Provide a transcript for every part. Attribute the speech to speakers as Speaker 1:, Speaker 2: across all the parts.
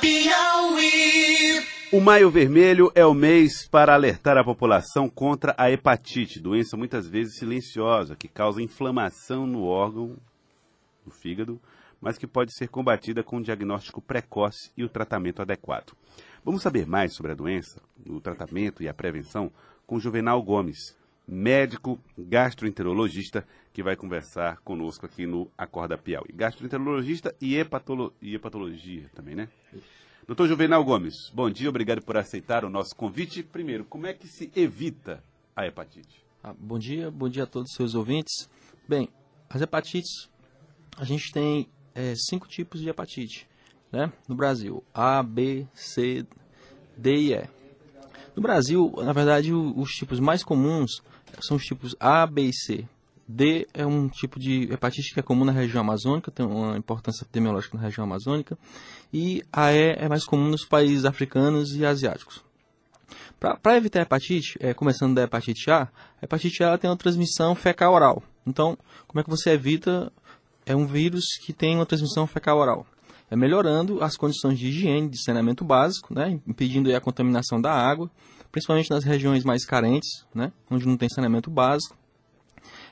Speaker 1: Piauí.
Speaker 2: O Maio Vermelho é o mês para alertar a população contra a hepatite, doença muitas vezes silenciosa, que causa inflamação no órgão do fígado, mas que pode ser combatida com um diagnóstico precoce e o tratamento adequado. Vamos saber mais sobre a doença, o tratamento e a prevenção com Juvenal Gomes, médico gastroenterologista, que vai conversar conosco aqui no Acorda Piauí. Gastroenterologista e, hepatolo e hepatologia também, né? Doutor Juvenal Gomes, bom dia, obrigado por aceitar o nosso convite. Primeiro, como é que se evita a hepatite?
Speaker 3: Ah, bom dia, bom dia a todos os seus ouvintes. Bem, as hepatites, a gente tem é, cinco tipos de hepatite né, no Brasil: A, B, C, D e E. No Brasil, na verdade, os tipos mais comuns são os tipos A, B e C. D é um tipo de hepatite que é comum na região amazônica, tem uma importância epidemiológica na região amazônica. E a E é mais comum nos países africanos e asiáticos. Para evitar a hepatite, é, começando da hepatite A, a hepatite A tem uma transmissão fecal-oral. Então, como é que você evita? É um vírus que tem uma transmissão fecal-oral. É melhorando as condições de higiene, de saneamento básico, né, impedindo a contaminação da água, principalmente nas regiões mais carentes, né, onde não tem saneamento básico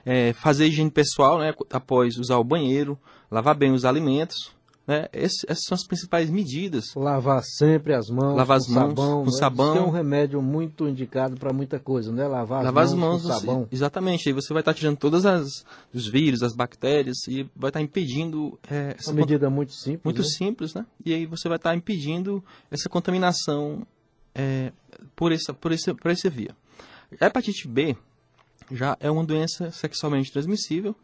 Speaker 3: é, fazer higiene pessoal, né, após usar o banheiro, lavar bem os alimentos. Né, Esse, essas são as principais medidas.
Speaker 4: Lavar sempre as mãos
Speaker 3: lavar as
Speaker 4: com
Speaker 3: mãos
Speaker 4: sabão.
Speaker 3: com
Speaker 4: né?
Speaker 3: sabão.
Speaker 4: Isso é um remédio muito indicado para muita coisa, né? Lavar,
Speaker 3: Lavar
Speaker 4: as mãos,
Speaker 3: as mãos,
Speaker 4: com sabão.
Speaker 3: exatamente. Aí você vai estar tirando todos as, os vírus, as bactérias e vai estar impedindo é, essa
Speaker 4: Uma medida muito simples.
Speaker 3: muito
Speaker 4: né?
Speaker 3: simples, né? E aí você vai estar impedindo essa contaminação é, por, essa, por, esse, por essa via. A hepatite B já é uma doença sexualmente transmissível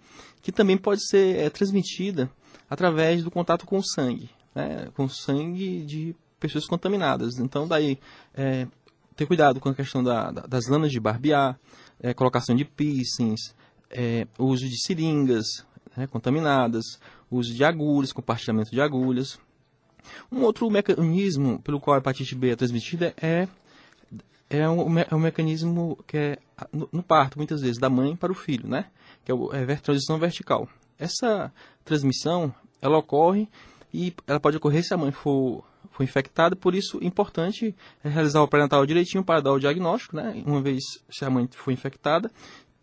Speaker 3: que também pode ser é, transmitida através do contato com o sangue, né? com sangue de pessoas contaminadas. Então, daí, é, ter cuidado com a questão da, da- das lâminas de barbear, é, colocação de piercings, é, uso de seringas né, contaminadas, uso de agulhas, compartilhamento de agulhas. Um outro mecanismo pelo qual a hepatite B é transmitida é, é, um, é um mecanismo que é no, no parto, muitas vezes, da mãe para o filho, né? Que é, é a transição vertical. Essa transmissão, ela ocorre e ela pode ocorrer se a mãe for, for infectada, por isso é importante realizar o pré-natal direitinho para dar o diagnóstico, né? Uma vez se a mãe for infectada,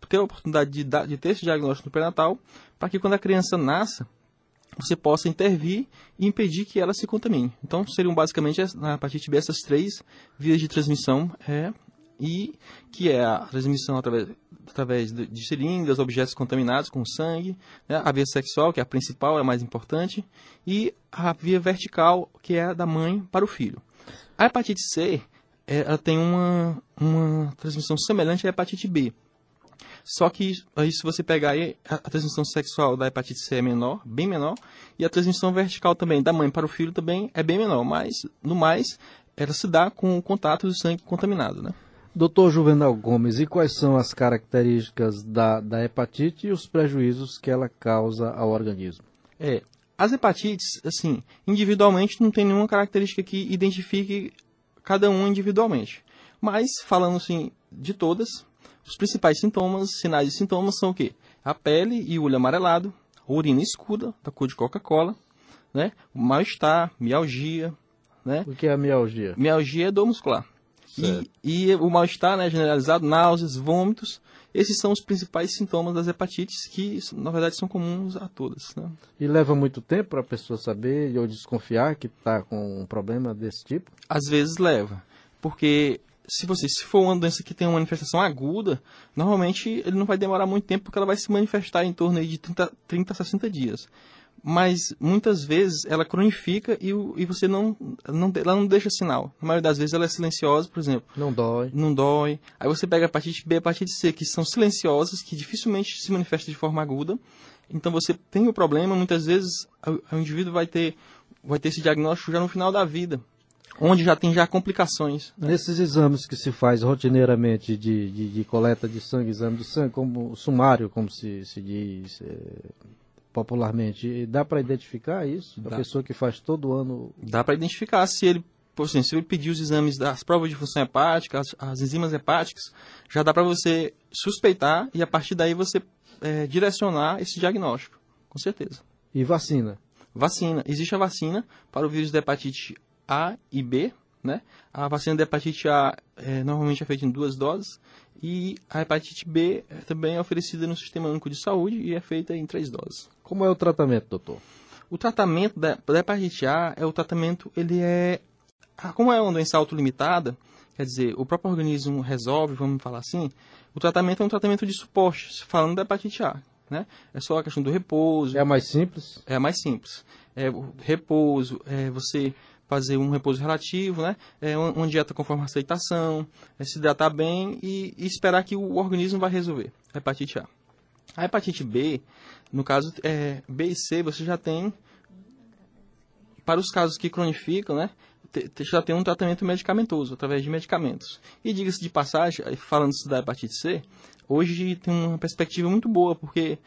Speaker 3: ter a oportunidade de, dar, de ter esse diagnóstico no pré-natal, para que quando a criança nasça, você possa intervir e impedir que ela se contamine. Então, seriam basicamente, as- na hepatite B, essas três vias de transmissão, é, e que é a transmissão através, através de seringas, objetos contaminados com sangue, né, a via sexual, que é a principal, é a mais importante, e a via vertical, que é a da mãe para o filho. A hepatite C, é, ela tem uma, uma transmissão semelhante à hepatite B. Só que aí se você pegar aí, a, transmissão sexual da hepatite C é menor, bem menor, e a transmissão vertical também da mãe para o filho também é bem menor, mas no mais ela se dá com o contato do sangue contaminado, né?
Speaker 4: Doutor Juvenal Gomes, e quais são as características da, da hepatite e os prejuízos que ela causa ao organismo?
Speaker 3: É, as hepatites, assim, individualmente não tem nenhuma característica que identifique cada um individualmente. Mas, falando assim, de todas, os principais sintomas, sinais e sintomas são o quê? A pele e o olho amarelado, urina escura, da cor de Coca-Cola, né? Mal-estar, mialgia, né?
Speaker 4: O que é a mialgia?
Speaker 3: Mialgia é dor muscular. E, e o mal-estar né, generalizado, náuseas, vômitos, esses são os principais sintomas das hepatites que, na verdade, são comuns a todas. Né?
Speaker 4: E leva muito tempo para a pessoa saber ou desconfiar que está com um problema desse tipo?
Speaker 3: Às vezes leva, porque se você se for uma doença que tem uma manifestação aguda, normalmente ele não vai demorar muito tempo porque ela vai se manifestar em torno de 30, 30 a 60 dias. Mas muitas vezes ela cronifica e, e você não, não, ela não deixa sinal. Na maioria das vezes ela é silenciosa, por exemplo.
Speaker 4: Não dói.
Speaker 3: não dói. Aí você pega a hepatite B e a hepatite C, que são silenciosas, que dificilmente se manifestam de forma aguda. Então você tem o problema, muitas vezes o, o indivíduo vai ter, vai ter esse diagnóstico já no final da vida, onde já tem já complicações.
Speaker 4: Nesses exames que se faz rotineiramente de, de, de coleta de sangue, exame de sangue, como sumário, como se, se diz eh, popularmente, dá para identificar isso? A
Speaker 3: Dá.
Speaker 4: pessoa que faz todo ano
Speaker 3: Dá para identificar se ele, por exemplo, se ele pedir os exames das provas de função hepática, as, as enzimas hepáticas, já dá para você suspeitar e a partir daí você eh, direcionar esse diagnóstico, com certeza.
Speaker 4: e vacina.
Speaker 3: Vacina. Existe a vacina para o vírus da hepatite A e B, né? A vacina da hepatite A é, normalmente é feita em duas doses e a hepatite B é também é oferecida no Sistema Único de Saúde e é feita em três doses.
Speaker 4: Como é o tratamento, doutor?
Speaker 3: O tratamento da, da hepatite A é o tratamento, ele é, ah, como é uma doença autolimitada, quer dizer, o próprio organismo resolve, vamos falar assim, o tratamento é um tratamento de suporte, falando da hepatite A, né? É só a questão do repouso.
Speaker 4: É mais simples?
Speaker 3: É mais simples. É repouso, é você fazer um repouso relativo, né? É uma dieta conforme a aceitação, é se hidratar bem e, e, esperar que o organismo vai resolver. Hepatite A. A hepatite B, no caso é, B e C, você já tem para os casos que cronificam, né? Já tem um tratamento medicamentoso através de medicamentos. E diga-se de passagem, falando da hepatite C, hoje tem uma perspectiva muito boa, porque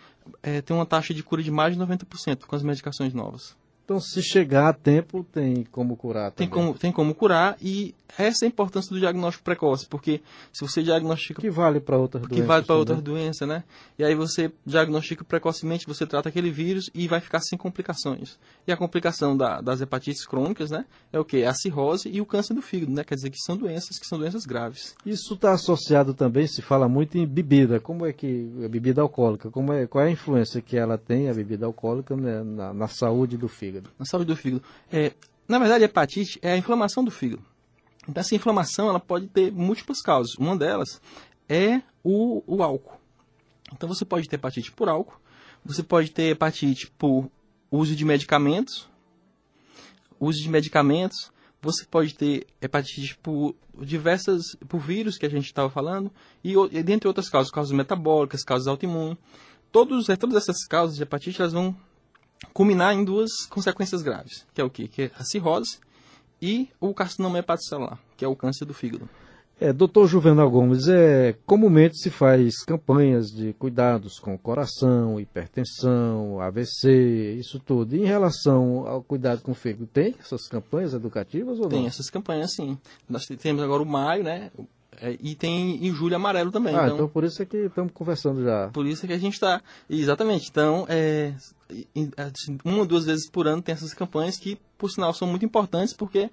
Speaker 3: é, tem uma taxa de cura de mais de 90% com as medicações novas.
Speaker 4: Então, se chegar a tempo, tem como curar
Speaker 3: também. Tem como, tem como curar e essa é a importância do diagnóstico precoce, porque se você diagnostica...
Speaker 4: Que vale para outras doenças.
Speaker 3: Que vale para outras doenças, né? E aí você diagnostica precocemente, você trata aquele vírus e vai ficar sem complicações. E a complicação da, das hepatites crônicas, né? É o quê? A cirrose e o câncer do fígado, né? Quer dizer que são doenças que são doenças graves.
Speaker 4: Isso está associado também, se fala muito em bebida. Como é que... A bebida alcoólica, como é, qual é a influência que ela tem, a bebida alcoólica, né, na, na saúde do fígado?
Speaker 3: Fígado. Na saúde do fígado. É, na verdade, a hepatite é a inflamação do fígado. Então, essa inflamação ela pode ter múltiplas causas. Uma delas é o, o álcool. Então, você pode ter hepatite por álcool, você pode ter hepatite por uso de medicamentos, uso de medicamentos, você pode ter hepatite por diversas, por vírus que a gente estava falando, e, e dentre outras causas, causas metabólicas, causas autoimunes. Todos, todas essas causas de hepatite elas vão culminar em duas consequências graves, que é o quê? Que é a cirrose e o carcinoma hepatocelular, que é o câncer do fígado.
Speaker 4: É, doutor Juvenal Gomes, é, comumente se faz campanhas de cuidados com coração, hipertensão, AVC, isso tudo. E em relação ao cuidado com o fígado, tem essas campanhas educativas ou não?
Speaker 3: Tem essas campanhas, sim. Nós temos agora o maio, né? É, e tem em julho amarelo também.
Speaker 4: Ah, então, então por isso é que estamos conversando já.
Speaker 3: Por isso é que a gente está. Exatamente. Então, é, assim, uma ou duas vezes por ano tem essas campanhas que, por sinal, são muito importantes porque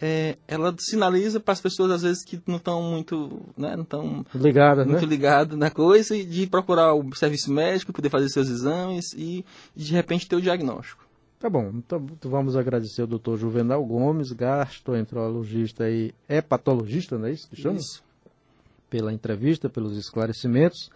Speaker 3: é, ela sinaliza para as pessoas às vezes que não estão muito, né, não estão
Speaker 4: ligadas,
Speaker 3: muito
Speaker 4: né?
Speaker 3: ligado na coisa e de procurar o serviço médico, poder fazer seus exames e de repente ter o diagnóstico.
Speaker 4: Tá bom, então vamos agradecer ao doutor Juvenal Gomes, gastroenterologista e hepatologista, não é isso que chama? Isso. Pela entrevista, pelos esclarecimentos,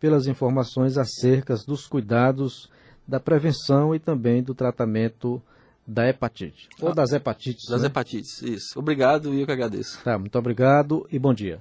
Speaker 4: pelas informações acerca dos cuidados da prevenção e também do tratamento da hepatite. Ou ah, das hepatites.
Speaker 3: Das
Speaker 4: né?
Speaker 3: hepatites, isso. Obrigado e eu que agradeço.
Speaker 4: Tá, muito obrigado e bom dia.